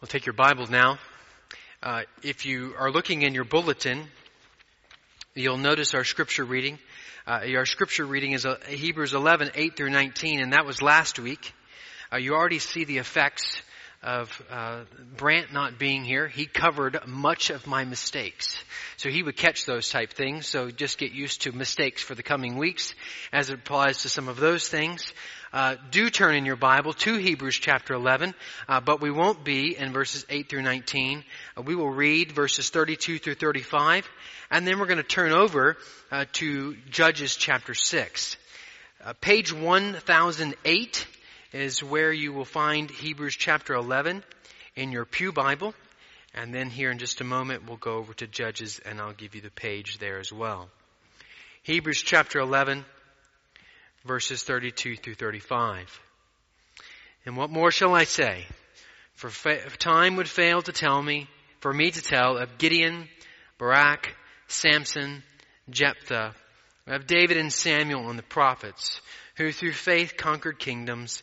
We'll take your Bibles now. Uh, if you are looking in your bulletin, you'll notice our scripture reading. Uh, our scripture reading is uh, Hebrews 11, 8 through 19, and that was last week. Uh, you already see the effects of uh, Brant not being here, he covered much of my mistakes. So he would catch those type things. So just get used to mistakes for the coming weeks as it applies to some of those things. Uh, do turn in your Bible to Hebrews chapter 11, uh, but we won't be in verses 8 through 19. Uh, we will read verses 32 through 35, and then we're going to turn over uh, to Judges chapter 6. Uh, page 1008 is where you will find Hebrews chapter 11 in your Pew Bible. And then here in just a moment, we'll go over to Judges and I'll give you the page there as well. Hebrews chapter 11, verses 32 through 35. And what more shall I say? For fa- time would fail to tell me, for me to tell of Gideon, Barak, Samson, Jephthah, of David and Samuel and the prophets, who through faith conquered kingdoms,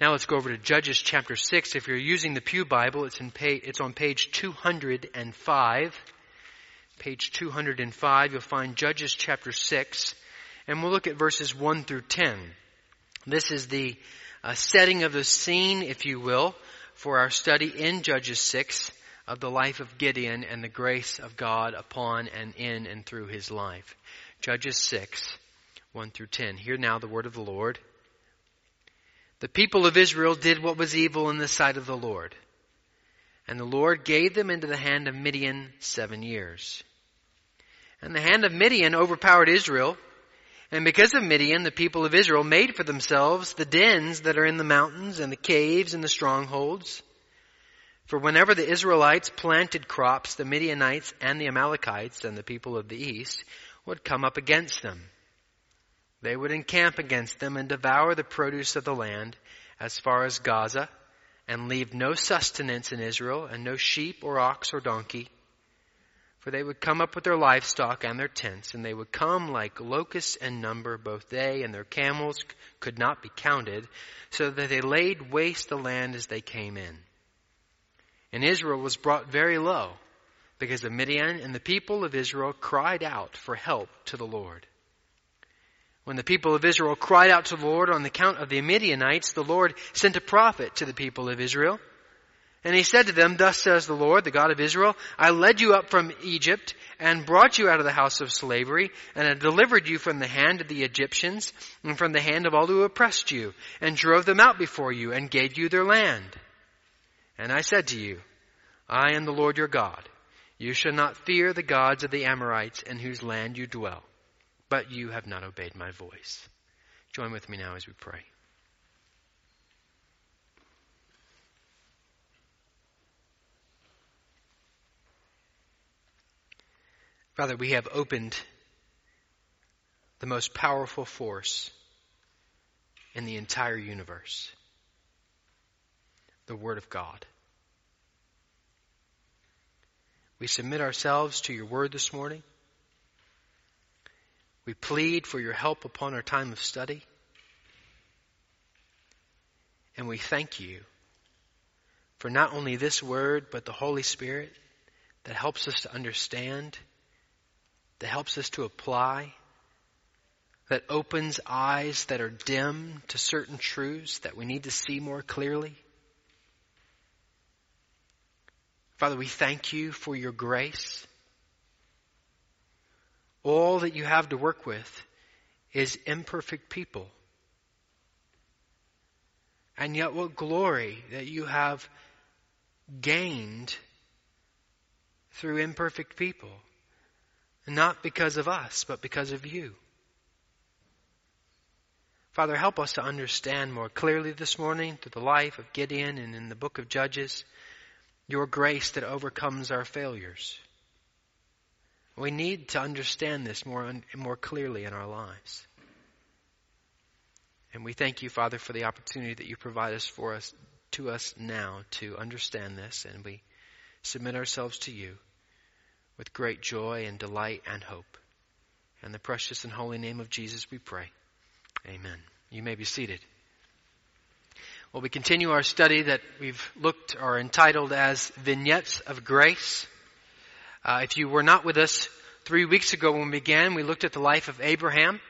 Now let's go over to Judges chapter 6. If you're using the Pew Bible, it's, in it's on page 205. Page 205, you'll find Judges chapter 6. And we'll look at verses 1 through 10. This is the uh, setting of the scene, if you will, for our study in Judges 6 of the life of Gideon and the grace of God upon and in and through his life. Judges 6, 1 through 10. Hear now the word of the Lord. The people of Israel did what was evil in the sight of the Lord. And the Lord gave them into the hand of Midian seven years. And the hand of Midian overpowered Israel. And because of Midian, the people of Israel made for themselves the dens that are in the mountains and the caves and the strongholds. For whenever the Israelites planted crops, the Midianites and the Amalekites and the people of the east would come up against them. They would encamp against them and devour the produce of the land as far as Gaza and leave no sustenance in Israel and no sheep or ox or donkey. For they would come up with their livestock and their tents, and they would come like locusts in number, both they and their camels could not be counted, so that they laid waste the land as they came in. And Israel was brought very low, because the Midian and the people of Israel cried out for help to the Lord. When the people of Israel cried out to the Lord on the account of the Midianites, the Lord sent a prophet to the people of Israel. And he said to them, Thus says the Lord, the God of Israel, I led you up from Egypt and brought you out of the house of slavery and I delivered you from the hand of the Egyptians and from the hand of all who oppressed you and drove them out before you and gave you their land. And I said to you, I am the Lord your God. You shall not fear the gods of the Amorites in whose land you dwell but you have not obeyed my voice. Join with me now as we pray. Father, we have opened the most powerful force in the entire universe the Word of God. We submit ourselves to your Word this morning. We plead for your help upon our time of study. And we thank you for not only this word, but the Holy Spirit that helps us to understand, that helps us to apply, that opens eyes that are dim to certain truths that we need to see more clearly. Father, we thank you for your grace. All that you have to work with is imperfect people. And yet, what glory that you have gained through imperfect people. Not because of us, but because of you. Father, help us to understand more clearly this morning through the life of Gideon and in the book of Judges your grace that overcomes our failures. We need to understand this more, more clearly in our lives. And we thank you, Father, for the opportunity that you provide us for us to us now to understand this, and we submit ourselves to you with great joy and delight and hope. In the precious and holy name of Jesus we pray. Amen. You may be seated. Well, we continue our study that we've looked or entitled as Vignettes of Grace. Uh, if you were not with us three weeks ago when we began, we looked at the life of Abraham.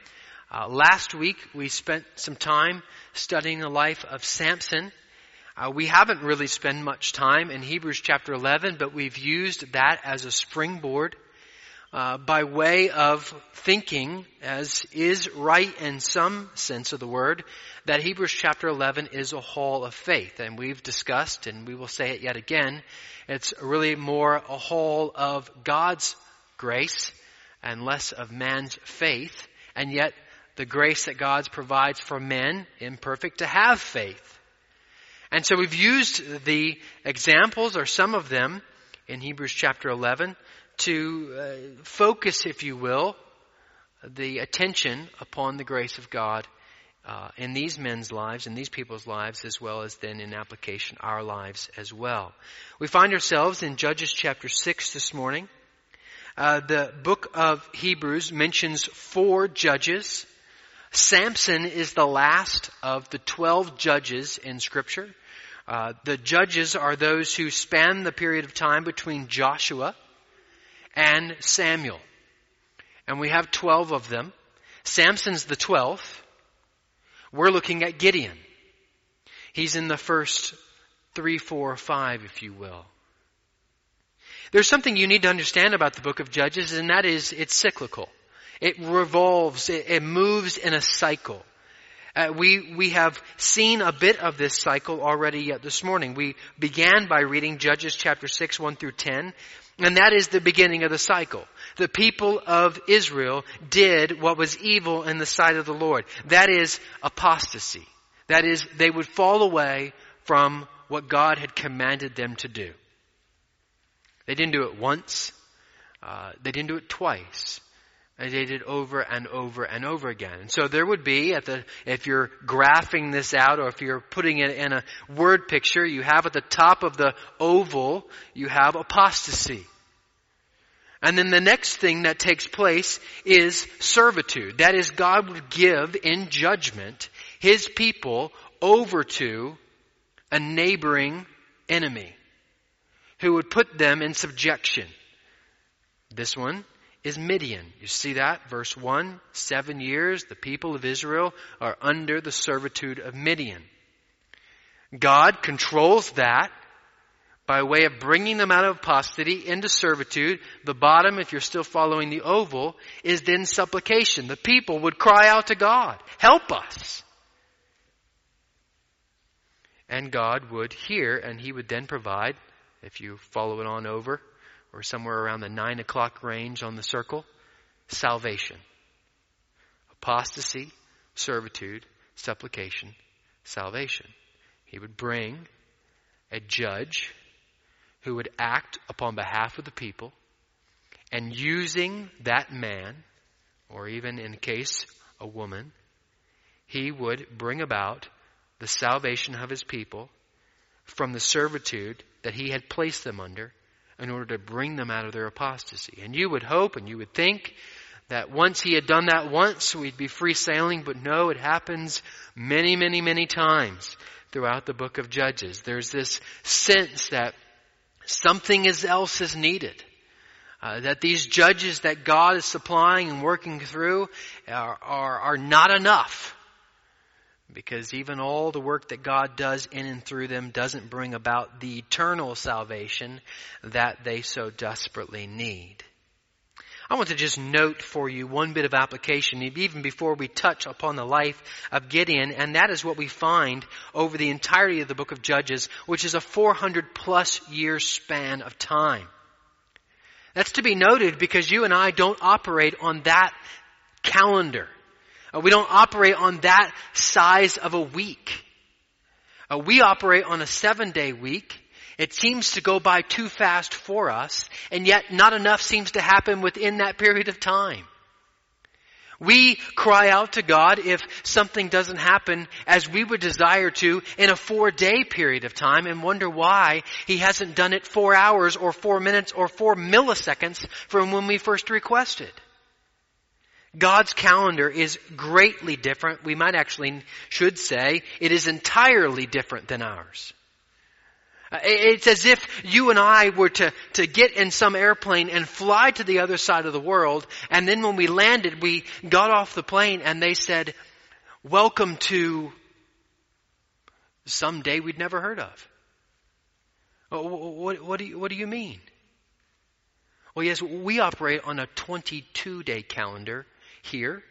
Uh, last week we spent some time studying the life of Samson. Uh, we haven't really spent much time in Hebrews chapter 11, but we've used that as a springboard uh, by way of thinking, as is right in some sense of the word, that Hebrews chapter 11 is a hall of faith. And we've discussed, and we will say it yet again, it's really more a hall of God's grace and less of man's faith. And yet, the grace that God provides for men, imperfect, to have faith. And so we've used the examples, or some of them, in Hebrews chapter 11 to uh, focus, if you will, the attention upon the grace of God uh, in these men's lives, in these people's lives, as well as then in application our lives as well. We find ourselves in Judges chapter 6 this morning. Uh, the book of Hebrews mentions four judges. Samson is the last of the 12 judges in scripture. Uh, the judges are those who span the period of time between Joshua and Samuel. And we have 12 of them. Samson's the 12th. We're looking at Gideon. He's in the first three, four, five, if you will. There's something you need to understand about the book of Judges, and that is it's cyclical. It revolves, it, it moves in a cycle. Uh, we, we have seen a bit of this cycle already yet this morning. We began by reading Judges chapter 6, 1 through 10. And that is the beginning of the cycle. The people of Israel did what was evil in the sight of the Lord. That is apostasy. That is, they would fall away from what God had commanded them to do. They didn't do it once. Uh, they didn't do it twice. They did over and over and over again. And so there would be at the, if you're graphing this out or if you're putting it in a word picture, you have at the top of the oval, you have apostasy. And then the next thing that takes place is servitude. That is, God would give in judgment His people over to a neighboring enemy who would put them in subjection. This one is Midian. You see that? Verse 1 Seven years the people of Israel are under the servitude of Midian. God controls that by way of bringing them out of apostasy into servitude. The bottom, if you're still following the oval, is then supplication. The people would cry out to God, help us. And God would hear, and He would then provide, if you follow it on over, or somewhere around the nine o'clock range on the circle, salvation. Apostasy, servitude, supplication, salvation. He would bring a judge who would act upon behalf of the people and using that man, or even in case a woman, he would bring about the salvation of his people from the servitude that he had placed them under in order to bring them out of their apostasy. And you would hope and you would think that once he had done that once, we'd be free sailing, but no, it happens many, many, many times throughout the book of Judges. There's this sense that something else is needed. Uh, that these judges that God is supplying and working through are, are, are not enough. Because even all the work that God does in and through them doesn't bring about the eternal salvation that they so desperately need. I want to just note for you one bit of application, even before we touch upon the life of Gideon, and that is what we find over the entirety of the book of Judges, which is a 400 plus year span of time. That's to be noted because you and I don't operate on that calendar. Uh, we don't operate on that size of a week. Uh, we operate on a seven day week It seems to go by too fast for us, and yet not enough seems to happen within that period of time. We cry out to God if something doesn't happen as we would desire to in a four day period of time and wonder why He hasn't done it four hours or four minutes or four milliseconds from when we first requested. God's calendar is greatly different. We might actually should say it is entirely different than ours. Uh, it's as if you and I were to, to get in some airplane and fly to the other side of the world, and then when we landed, we got off the plane and they said, welcome to some day we'd never heard of. What, what, do you, what do you mean? Well, yes, we operate on a 22 day calendar here.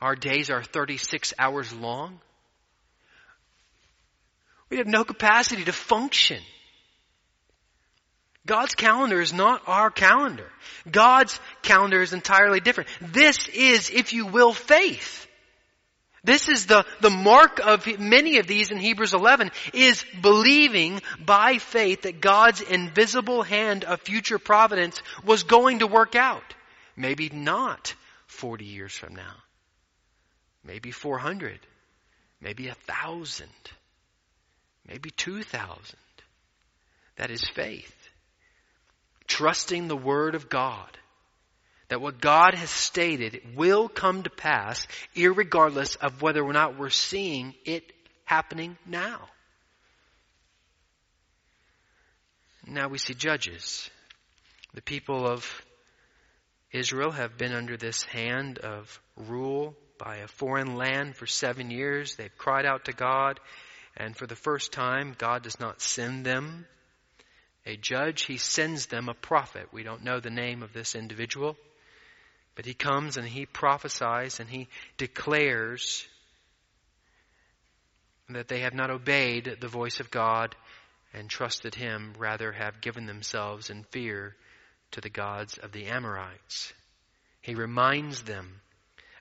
Our days are 36 hours long. We have no capacity to function. God's calendar is not our calendar. God's calendar is entirely different. This is, if you will, faith. This is the, the mark of many of these in Hebrews 11 is believing by faith that God's invisible hand of future providence was going to work out. Maybe not 40 years from now. Maybe 400. Maybe a thousand maybe 2,000. That is faith. Trusting the Word of God. That what God has stated will come to pass, regardless of whether or not we're seeing it happening now. Now we see judges. The people of Israel have been under this hand of rule by a foreign land for seven years. They've cried out to God. And for the first time, God does not send them a judge, He sends them a prophet. We don't know the name of this individual, but he comes and he prophesies and he declares that they have not obeyed the voice of God and trusted Him, rather have given themselves in fear to the gods of the Amorites. He reminds them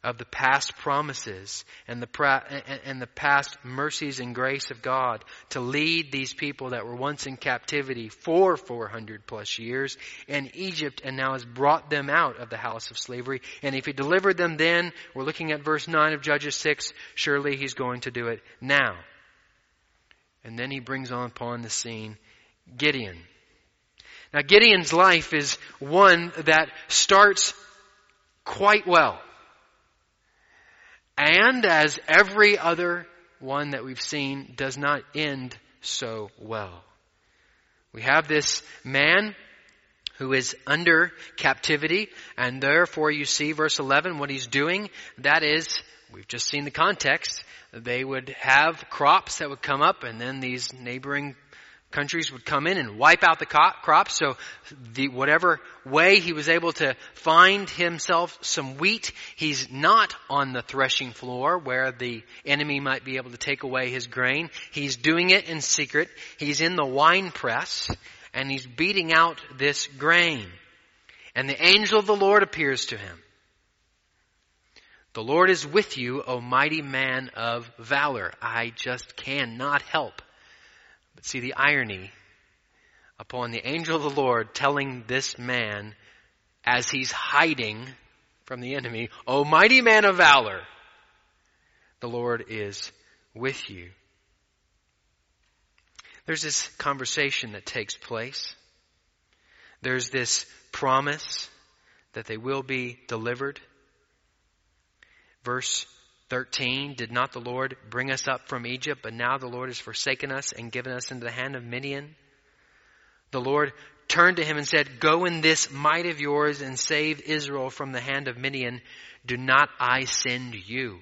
of the past promises and the, pra- and the past mercies and grace of God to lead these people that were once in captivity for 400 plus years in Egypt and now has brought them out of the house of slavery. And if he delivered them then, we're looking at verse 9 of Judges 6, surely he's going to do it now. And then he brings on upon the scene Gideon. Now Gideon's life is one that starts quite well. And as every other one that we've seen does not end so well. We have this man who is under captivity and therefore you see verse 11 what he's doing that is we've just seen the context they would have crops that would come up and then these neighboring countries would come in and wipe out the crops. So the, whatever way he was able to find himself some wheat, he's not on the threshing floor where the enemy might be able to take away his grain. He's doing it in secret. He's in the wine press and he's beating out this grain. And the angel of the Lord appears to him. The Lord is with you, O mighty man of valor. I just cannot help but see the irony upon the angel of the Lord telling this man as he's hiding from the enemy, O mighty man of valor, the Lord is with you. There's this conversation that takes place. There's this promise that they will be delivered. Verse 13, did not the Lord bring us up from Egypt, but now the Lord has forsaken us and given us into the hand of Midian? The Lord turned to him and said, Go in this might of yours and save Israel from the hand of Midian. Do not I send you?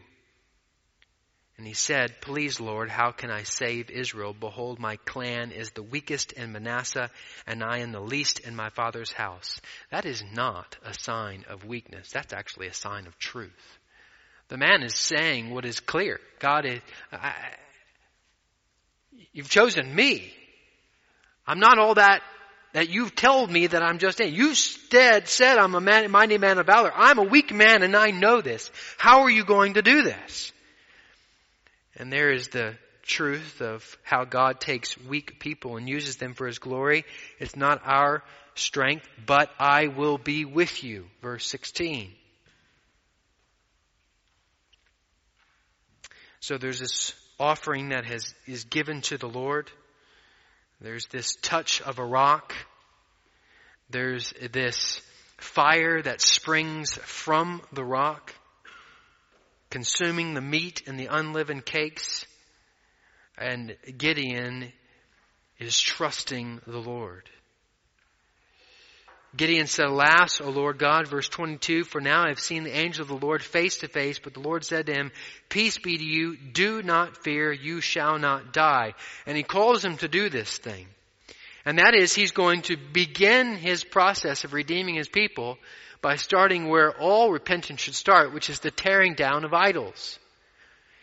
And he said, Please, Lord, how can I save Israel? Behold, my clan is the weakest in Manasseh, and I am the least in my father's house. That is not a sign of weakness. That's actually a sign of truth. The man is saying what is clear. God is, I, you've chosen me. I'm not all that that you've told me that I'm just in. You said, said I'm a man, mighty man of valor. I'm a weak man and I know this. How are you going to do this? And there is the truth of how God takes weak people and uses them for His glory. It's not our strength, but I will be with you. Verse 16. So there's this offering that has, is given to the Lord. There's this touch of a rock. There's this fire that springs from the rock, consuming the meat and the unleavened cakes. And Gideon is trusting the Lord. Gideon said, Alas, O Lord God, verse 22, for now I have seen the angel of the Lord face to face, but the Lord said to him, Peace be to you, do not fear, you shall not die. And he calls him to do this thing. And that is, he's going to begin his process of redeeming his people by starting where all repentance should start, which is the tearing down of idols.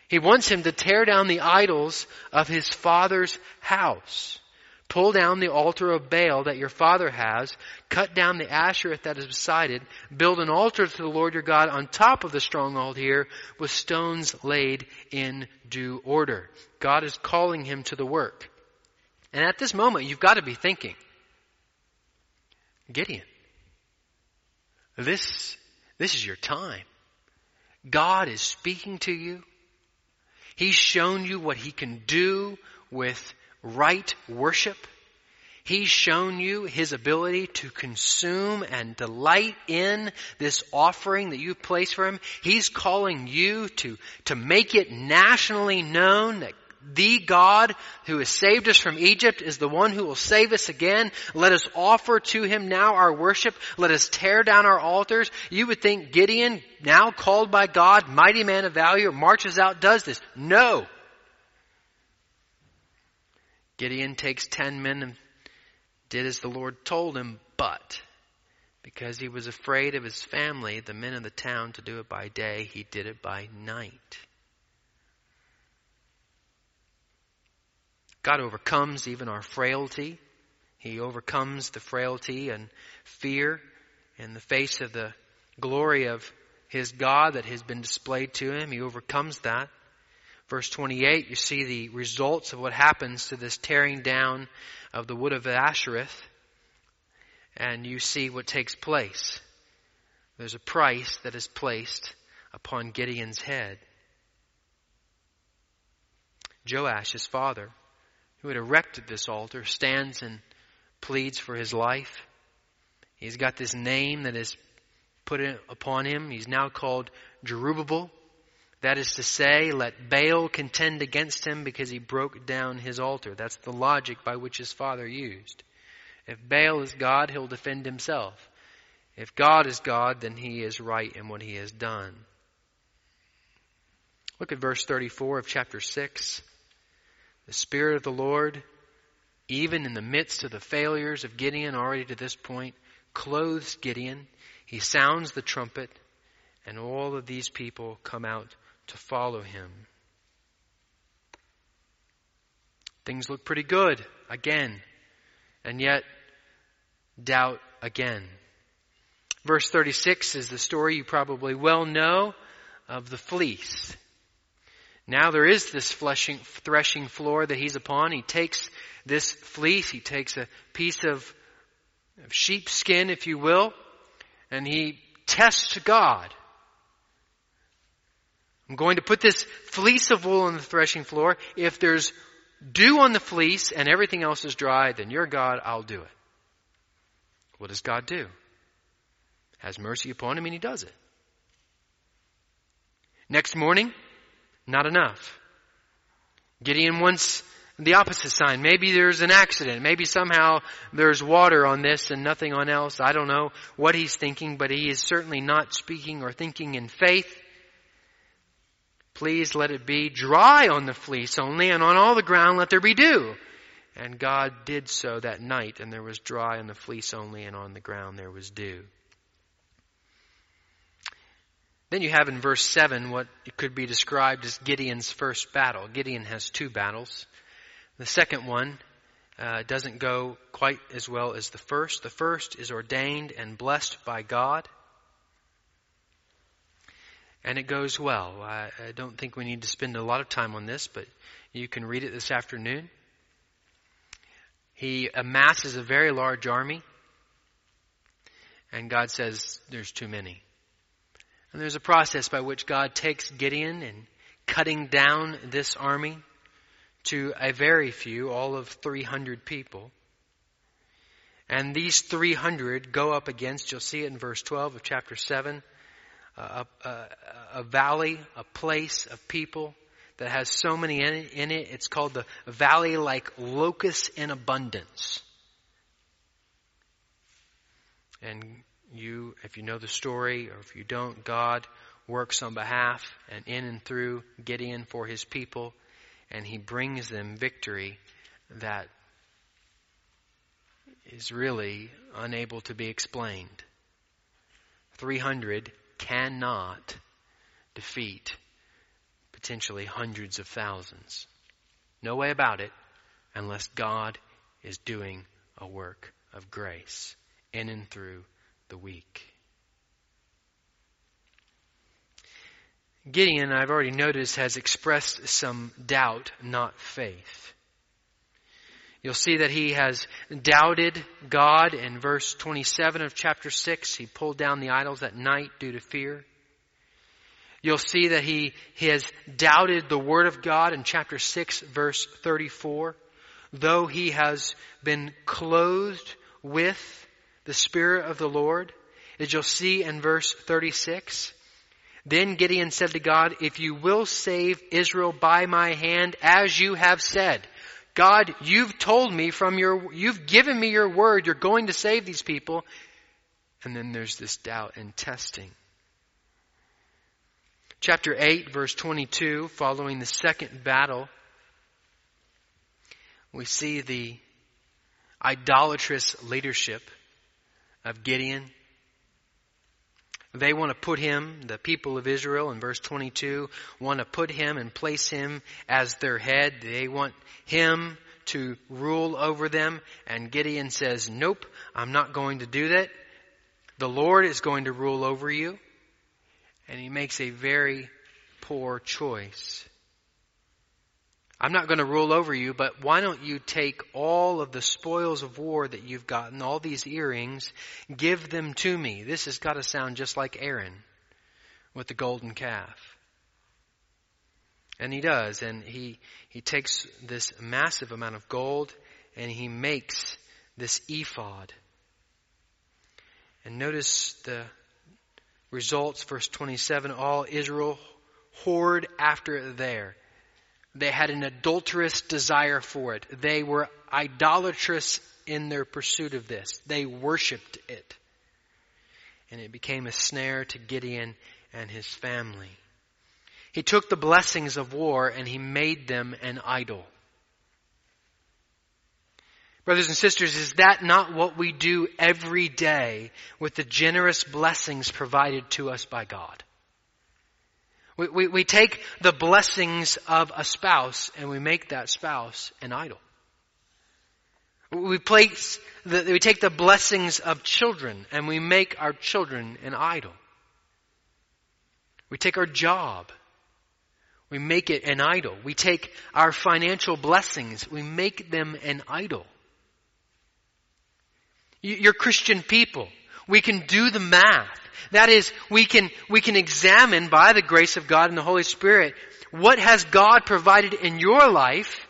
He wants him to tear down the idols of his father's house. Pull down the altar of Baal that your father has, cut down the Asherah that is beside it, build an altar to the Lord your God on top of the stronghold here with stones laid in due order. God is calling him to the work. And at this moment, you've got to be thinking, Gideon, this, this is your time. God is speaking to you. He's shown you what he can do with right worship. He's shown you his ability to consume and delight in this offering that you place for him. He's calling you to, to make it nationally known that the God who has saved us from Egypt is the one who will save us again. Let us offer to him now our worship. Let us tear down our altars. You would think Gideon, now called by God, mighty man of value, marches out, does this. No. Gideon takes ten men and did as the Lord told him, but because he was afraid of his family, the men of the town, to do it by day, he did it by night. God overcomes even our frailty. He overcomes the frailty and fear in the face of the glory of his God that has been displayed to him. He overcomes that. Verse 28, you see the results of what happens to this tearing down of the wood of Ashereth, and you see what takes place. There's a price that is placed upon Gideon's head. Joash, his father, who had erected this altar, stands and pleads for his life. He's got this name that is put upon him. He's now called Jerubbaal, that is to say, let Baal contend against him because he broke down his altar. That's the logic by which his father used. If Baal is God, he'll defend himself. If God is God, then he is right in what he has done. Look at verse 34 of chapter 6. The Spirit of the Lord, even in the midst of the failures of Gideon already to this point, clothes Gideon. He sounds the trumpet, and all of these people come out to follow him. Things look pretty good again, and yet doubt again. Verse 36 is the story you probably well know of the fleece. Now there is this fleshing, threshing floor that he's upon. He takes this fleece, he takes a piece of, of sheepskin, if you will, and he tests God. I'm going to put this fleece of wool on the threshing floor. If there's dew on the fleece and everything else is dry, then you're God, I'll do it. What does God do? Has mercy upon him and he does it. Next morning, not enough. Gideon wants the opposite sign. Maybe there's an accident. Maybe somehow there's water on this and nothing on else. I don't know what he's thinking, but he is certainly not speaking or thinking in faith. Please let it be dry on the fleece only, and on all the ground let there be dew. And God did so that night, and there was dry on the fleece only, and on the ground there was dew. Then you have in verse 7 what could be described as Gideon's first battle. Gideon has two battles. The second one uh, doesn't go quite as well as the first. The first is ordained and blessed by God. And it goes well. I, I don't think we need to spend a lot of time on this, but you can read it this afternoon. He amasses a very large army, and God says, There's too many. And there's a process by which God takes Gideon and cutting down this army to a very few, all of 300 people. And these 300 go up against, you'll see it in verse 12 of chapter 7, a, a, a valley, a place of people that has so many in it, in it. It's called the valley like locusts in abundance. And you, if you know the story, or if you don't, God works on behalf and in and through Gideon for his people, and he brings them victory that is really unable to be explained. 300 cannot defeat potentially hundreds of thousands. No way about it unless God is doing a work of grace in and through the weak. Gideon, I've already noticed, has expressed some doubt, not faith. You'll see that he has doubted God in verse 27 of chapter 6. He pulled down the idols at night due to fear. You'll see that he, he has doubted the Word of God in chapter 6, verse 34. Though he has been clothed with the Spirit of the Lord, as you'll see in verse 36. Then Gideon said to God, If you will save Israel by my hand, as you have said, God, you've told me from your, you've given me your word, you're going to save these people. And then there's this doubt and testing. Chapter 8, verse 22, following the second battle, we see the idolatrous leadership of Gideon. They want to put him, the people of Israel in verse 22, want to put him and place him as their head. They want him to rule over them. And Gideon says, nope, I'm not going to do that. The Lord is going to rule over you and he makes a very poor choice. I'm not going to rule over you, but why don't you take all of the spoils of war that you've gotten, all these earrings, give them to me. This has got to sound just like Aaron with the golden calf. And he does, and he, he takes this massive amount of gold and he makes this ephod. And notice the results, verse 27, all Israel whored after it there. They had an adulterous desire for it. They were idolatrous in their pursuit of this. They worshiped it. And it became a snare to Gideon and his family. He took the blessings of war and he made them an idol. Brothers and sisters, is that not what we do every day with the generous blessings provided to us by God? We, we, we, take the blessings of a spouse and we make that spouse an idol. We place the, we take the blessings of children and we make our children an idol. We take our job we make it an idol. We take our financial blessings, we make them an idol. You're Christian people. We can do the math. That is, we can, we can examine by the grace of God and the Holy Spirit what has God provided in your life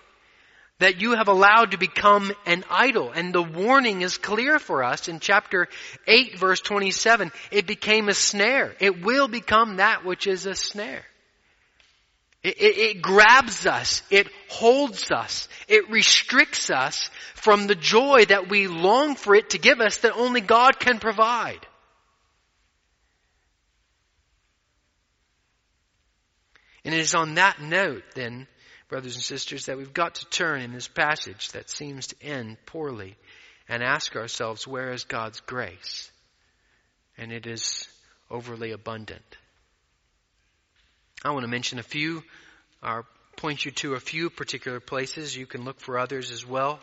that you have allowed to become an idol. And the warning is clear for us in chapter 8 verse 27. It became a snare. It will become that which is a snare. It, it, it, grabs us. It holds us. It restricts us from the joy that we long for it to give us that only God can provide. And it is on that note, then, brothers and sisters, that we've got to turn in this passage that seems to end poorly and ask ourselves, where is God's grace? And it is overly abundant. I want to mention a few, or point you to a few particular places. You can look for others as well.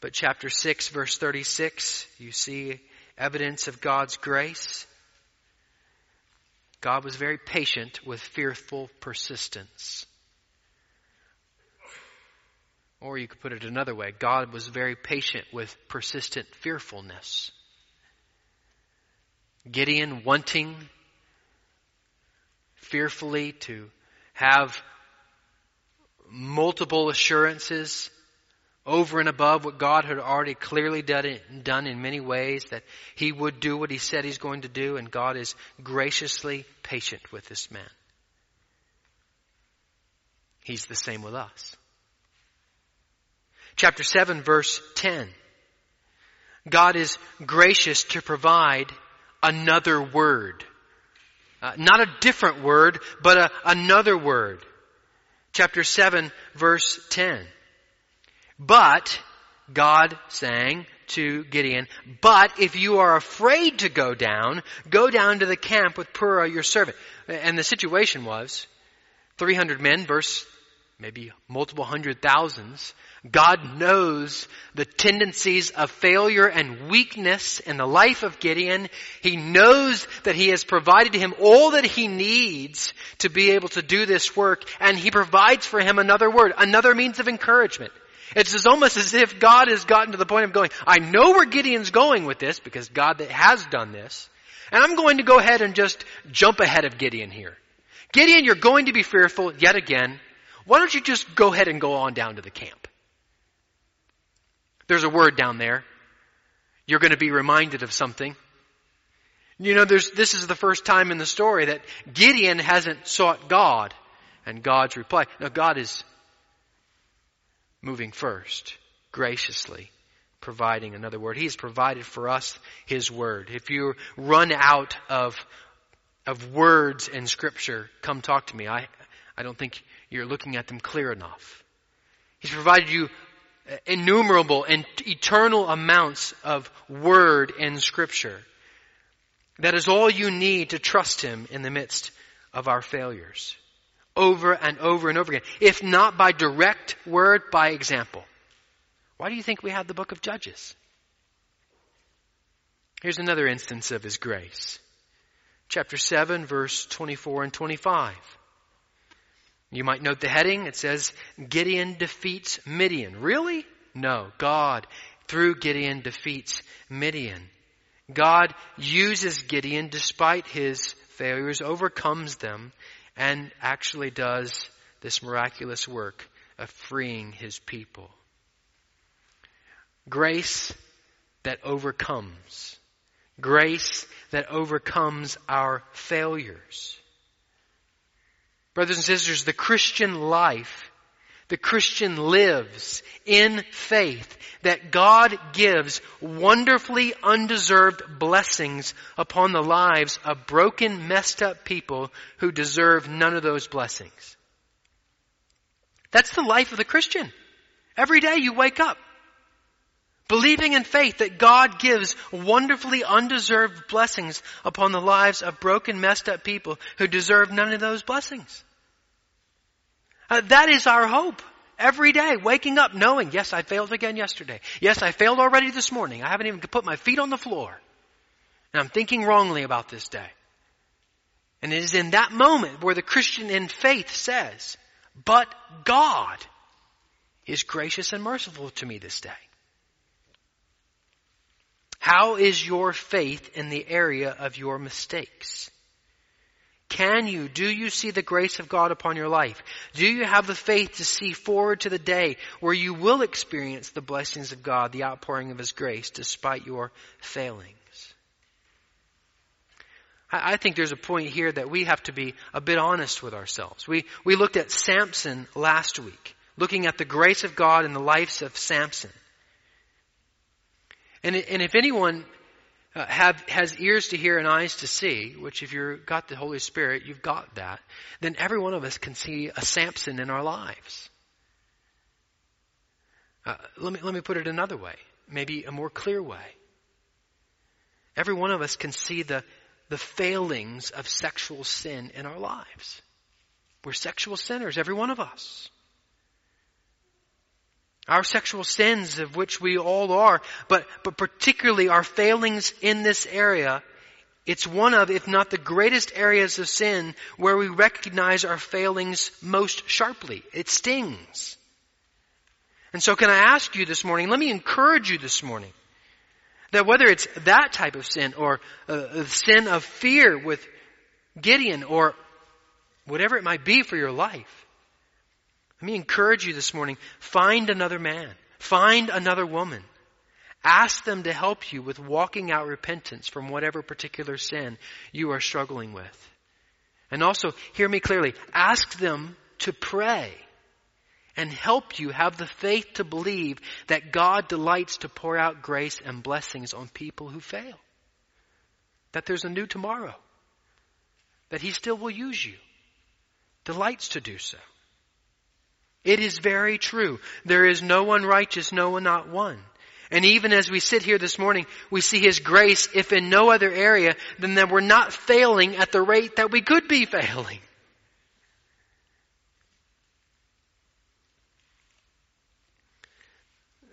But chapter 6, verse 36, you see evidence of God's grace. God was very patient with fearful persistence. Or you could put it another way God was very patient with persistent fearfulness. Gideon wanting fearfully to have multiple assurances over and above what God had already clearly done, in many ways, that he would do what he said he's going to do, and God is graciously patient with this man. He's the same with us. Chapter 7 verse 10. God is gracious to provide another word. Uh, not a different word, but a, another word. Chapter 7 verse 10. But, God saying to Gideon, but if you are afraid to go down, go down to the camp with Purah your servant. And the situation was, 300 men versus maybe multiple hundred thousands. God knows the tendencies of failure and weakness in the life of Gideon. He knows that He has provided him all that he needs to be able to do this work, and He provides for him another word, another means of encouragement. It's as almost as if God has gotten to the point of going, I know where Gideon's going with this because God has done this. And I'm going to go ahead and just jump ahead of Gideon here. Gideon, you're going to be fearful yet again. Why don't you just go ahead and go on down to the camp? There's a word down there. You're going to be reminded of something. You know, there's, this is the first time in the story that Gideon hasn't sought God and God's reply. No, God is moving first, graciously providing another word. He has provided for us His word. If you run out of, of words in scripture, come talk to me. I, I don't think you're looking at them clear enough. He's provided you uh, innumerable and eternal amounts of word in scripture. That is all you need to trust Him in the midst of our failures over and over and over again. If not by direct word, by example. Why do you think we have the book of Judges? Here's another instance of his grace. Chapter 7, verse 24 and 25. You might note the heading. It says, Gideon defeats Midian. Really? No. God, through Gideon, defeats Midian. God uses Gideon despite his failures, overcomes them, and actually does this miraculous work of freeing his people. Grace that overcomes. Grace that overcomes our failures. Brothers and sisters, the Christian life, the Christian lives in faith that God gives wonderfully undeserved blessings upon the lives of broken, messed up people who deserve none of those blessings. That's the life of the Christian. Every day you wake up believing in faith that God gives wonderfully undeserved blessings upon the lives of broken, messed up people who deserve none of those blessings. Uh, that is our hope. Every day, waking up knowing, yes, I failed again yesterday. Yes, I failed already this morning. I haven't even put my feet on the floor. And I'm thinking wrongly about this day. And it is in that moment where the Christian in faith says, but God is gracious and merciful to me this day. How is your faith in the area of your mistakes? Can you? Do you see the grace of God upon your life? Do you have the faith to see forward to the day where you will experience the blessings of God, the outpouring of His grace, despite your failings? I think there's a point here that we have to be a bit honest with ourselves. We, we looked at Samson last week, looking at the grace of God in the lives of Samson. And, and if anyone uh, have, has ears to hear and eyes to see, which if you've got the Holy Spirit, you've got that, then every one of us can see a Samson in our lives. Uh, let, me, let me put it another way, maybe a more clear way. Every one of us can see the, the failings of sexual sin in our lives. We're sexual sinners, every one of us. Our sexual sins, of which we all are, but, but particularly our failings in this area, It's one of, if not the greatest areas of sin where we recognize our failings most sharply. It stings. And so can I ask you this morning, let me encourage you this morning, that whether it's that type of sin or uh, a sin of fear with Gideon or whatever it might be for your life, let me encourage you this morning, find another man, find another woman. Ask them to help you with walking out repentance from whatever particular sin you are struggling with. And also, hear me clearly, ask them to pray and help you have the faith to believe that God delights to pour out grace and blessings on people who fail. That there's a new tomorrow. That He still will use you. Delights to do so. It is very true. There is no one righteous, no one not one. And even as we sit here this morning, we see His grace, if in no other area, than that we're not failing at the rate that we could be failing.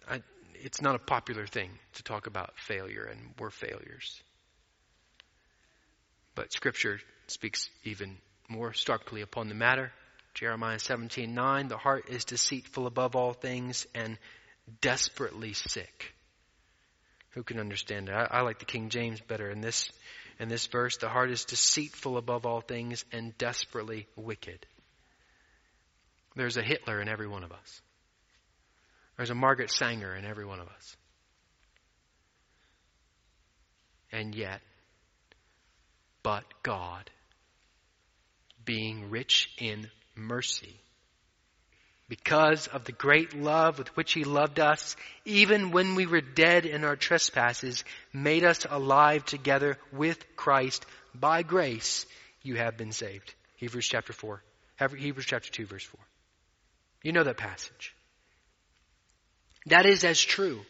I, it's not a popular thing to talk about failure, and we're failures. But Scripture speaks even more starkly upon the matter. Jeremiah 17:9, the heart is deceitful above all things and desperately sick. Who can understand it? I, I, like the King James better in this in this verse. The heart is deceitful above all things and desperately wicked. There's a Hitler in every one of us. There's a Margaret Sanger in every one of us. And yet, but God, being rich in mercy, because of the great love with which he loved us, even when we were dead in our trespasses, made us alive together with Christ. By grace, you have been saved. Hebrews chapter 4. Hebrews chapter 2 verse 4. You know that passage. That is as true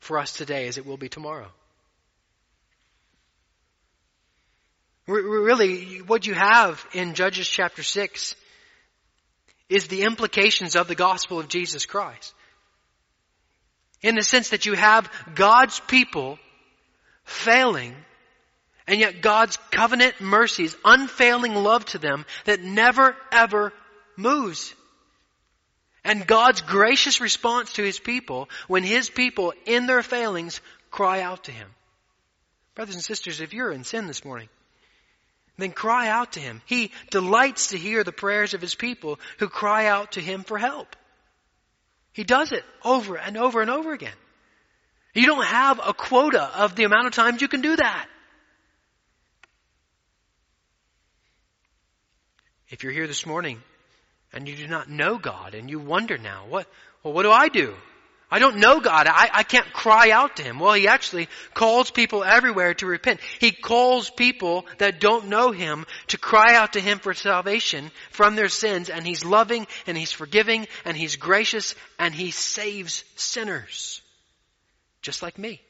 for us today as it will be tomorrow. Really, what you have in Judges chapter 6 is the implications of the gospel of Jesus Christ. In the sense that you have God's people failing, and yet God's covenant mercies, unfailing love to them that never ever moves. And God's gracious response to His people when His people in their failings cry out to Him. Brothers and sisters, if you're in sin this morning, then cry out to him. He delights to hear the prayers of his people who cry out to him for help. He does it over and over and over again. You don't have a quota of the amount of times you can do that. If you're here this morning and you do not know God and you wonder now, what, well, what do I do? I don't know God. I, I can't cry out to Him. Well, He actually calls people everywhere to repent. He calls people that don't know Him to cry out to Him for salvation from their sins, and He's loving, and He's forgiving, and He's gracious, and He saves sinners. Just like me.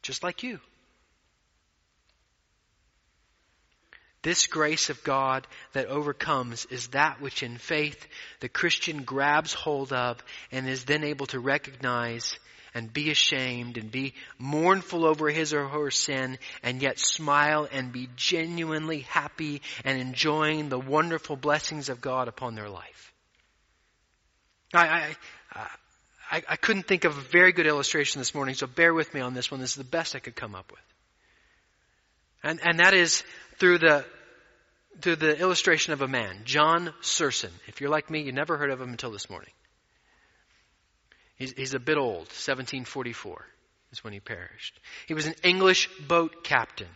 Just like you. This grace of God that overcomes is that which in faith the Christian grabs hold of and is then able to recognize and be ashamed and be mournful over his or her sin and yet smile and be genuinely happy and enjoying the wonderful blessings of God upon their life. I, I, I, I couldn't think of a very good illustration this morning, so bear with me on this one. This is the best I could come up with. And, and that is through the, to the illustration of a man, John Serson. If you're like me, you never heard of him until this morning. He's, he's a bit old, 1744 is when he perished. He was an English boat captain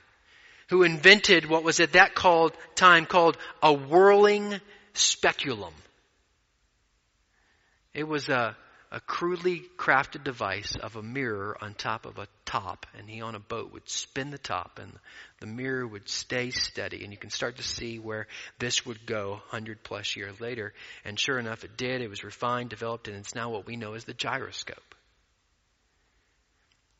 who invented what was at that called, time called a whirling speculum. It was a, a crudely crafted device of a mirror on top of a top, and he on a boat would spin the top, and the mirror would stay steady, and you can start to see where this would go 100 plus years later. And sure enough, it did. It was refined, developed, and it's now what we know as the gyroscope.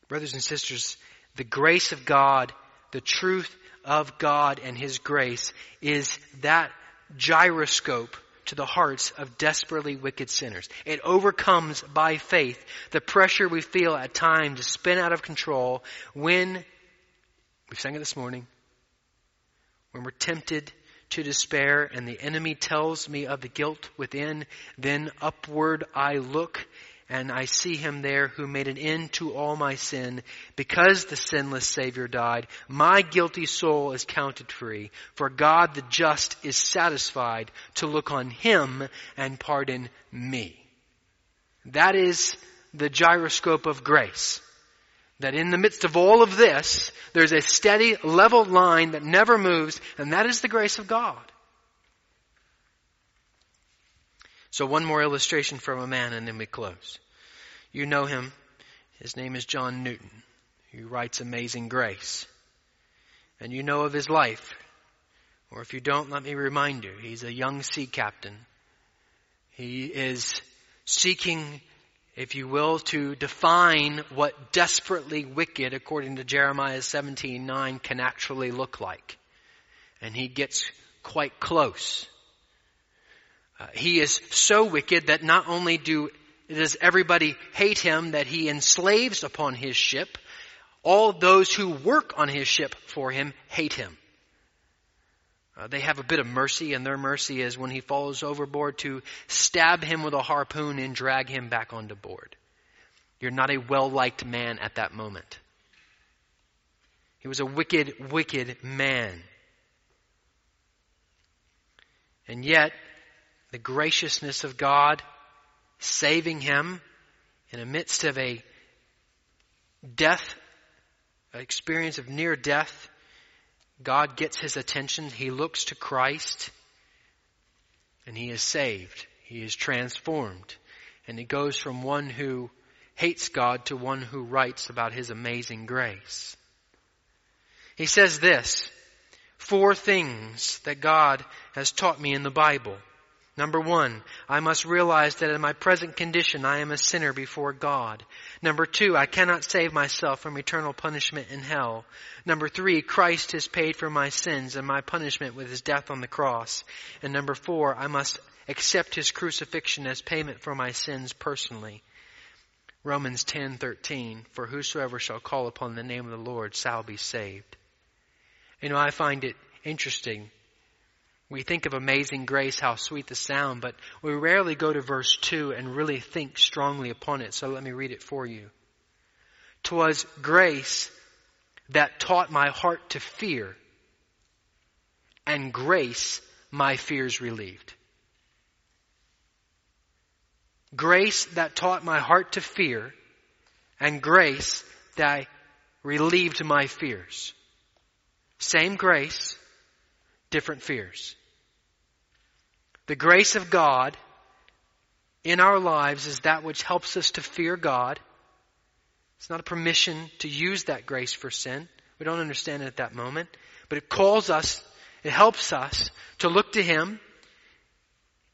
Brothers and sisters, the grace of God, the truth of God and His grace is that gyroscope to the hearts of desperately wicked sinners. It overcomes by faith the pressure we feel at times to spin out of control when We sang it this morning. When we're tempted to despair and the enemy tells me of the guilt within, then upward I look and I see him there who made an end to all my sin because the sinless Savior died. My guilty soul is counted free, for God the just is satisfied to look on him and pardon me. That is the gyroscope of grace. That in the midst of all of this, there's a steady, level line that never moves, and that is the grace of God. So one more illustration from a man and then we close. You know him. His name is John Newton. He writes Amazing Grace. And you know of his life. Or if you don't, let me remind you. He's a young sea captain. He is seeking, if you will, to define what desperately wicked, according to Jeremiah 17:9, can actually look like. And he gets quite close. Uh, he is so wicked that not only do does everybody hate him that he enslaves upon his ship, all those who work on his ship for him hate him. Uh, they have a bit of mercy, and their mercy is when he falls overboard to stab him with a harpoon and drag him back onto board. You're not a well liked man at that moment. He was a wicked, wicked man. And yet, the graciousness of God, saving him in the midst of a death, experience of near death, God gets his attention. He looks to Christ and he is saved. He is transformed. And he goes from one who hates God to one who writes about his amazing grace. He says this, four things that God has taught me in the Bible. Number one, I must realize that in my present condition I am a sinner before God. Number two, I cannot save myself from eternal punishment in hell. Number three, Christ has paid for my sins and my punishment with his death on the cross. And number four, I must accept his crucifixion as payment for my sins personally. Romans 10:13 For whosoever shall call upon the name of the Lord shall be saved. You know, I find it interesting we think of amazing grace, how sweet the sound, but we rarely go to verse 2 and really think strongly upon it. So let me read it for you. Twas grace that taught my heart to fear, and grace my fears relieved. Grace that taught my heart to fear, and grace that relieved my fears. Same grace, different fears. The grace of God in our lives is that which helps us to fear God. It's not a permission to use that grace for sin. We don't understand it at that moment. But it calls us, it helps us to look to Him.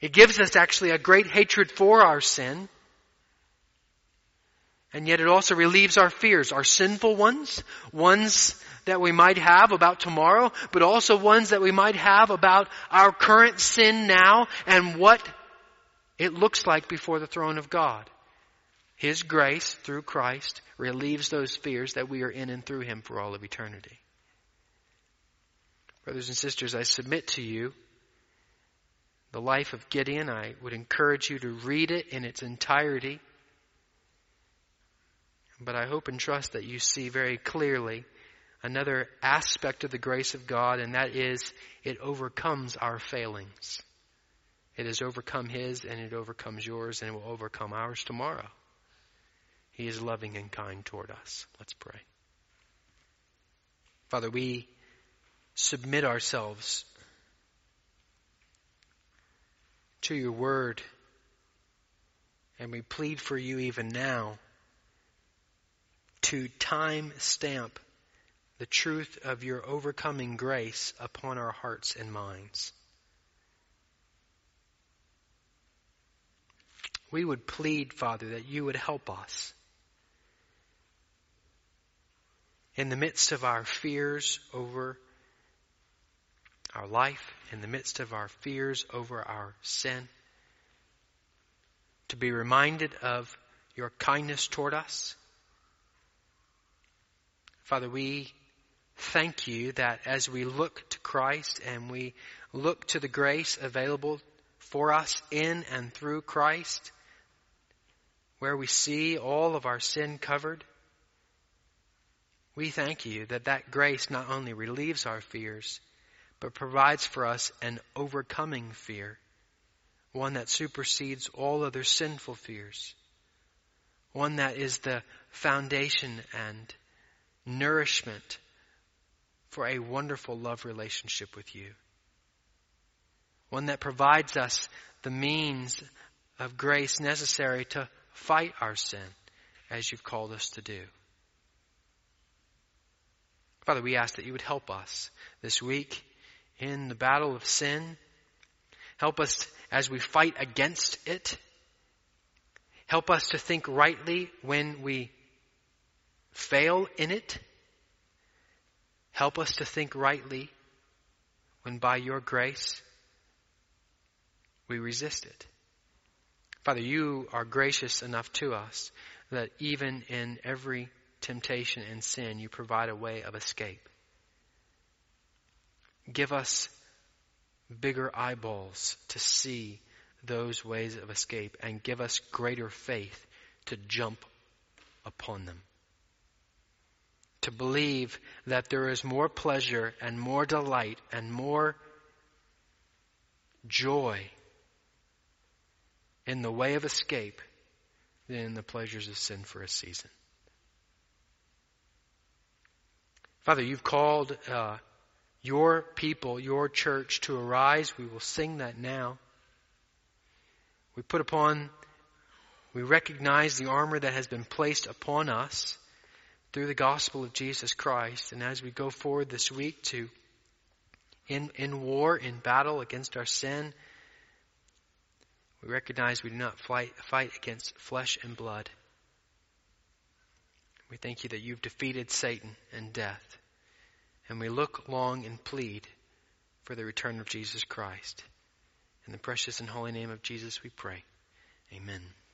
It gives us actually a great hatred for our sin. And yet it also relieves our fears, our sinful ones, ones that we might have about tomorrow, but also ones that we might have about our current sin now and what it looks like before the throne of God. His grace through Christ relieves those fears that we are in and through Him for all of eternity. Brothers and sisters, I submit to you the life of Gideon. I would encourage you to read it in its entirety. But I hope and trust that you see very clearly another aspect of the grace of God, and that is it overcomes our failings. It has overcome His, and it overcomes yours, and it will overcome ours tomorrow. He is loving and kind toward us. Let's pray. Father, we submit ourselves to your word, and we plead for you even now to time stamp the truth of your overcoming grace upon our hearts and minds. We would plead, Father, that you would help us in the midst of our fears over our life, in the midst of our fears over our sin, to be reminded of your kindness toward us Father, we thank you that as we look to Christ and we look to the grace available for us in and through Christ, where we see all of our sin covered, we thank you that that grace not only relieves our fears, but provides for us an overcoming fear, one that supersedes all other sinful fears, one that is the foundation and nourishment for a wonderful love relationship with you. One that provides us the means of grace necessary to fight our sin as you've called us to do. Father, we ask that you would help us this week in the battle of sin. Help us as we fight against it. Help us to think rightly when we fail in it. Help us to think rightly when by your grace we resist it. Father, you are gracious enough to us that even in every temptation and sin, you provide a way of escape. Give us bigger eyeballs to see those ways of escape and give us greater faith to jump upon them. To believe that there is more pleasure and more delight and more joy in the way of escape than in the pleasures of sin for a season. Father, you've called uh, your people, your church to arise. We will sing that now. We put upon, we recognize the armor that has been placed upon us through the gospel of Jesus Christ. And as we go forward this week to in, in war, in battle against our sin, we recognize we do not fight, fight against flesh and blood. We thank you that you've defeated Satan and death. And we look long and plead for the return of Jesus Christ. In the precious and holy name of Jesus we pray. Amen.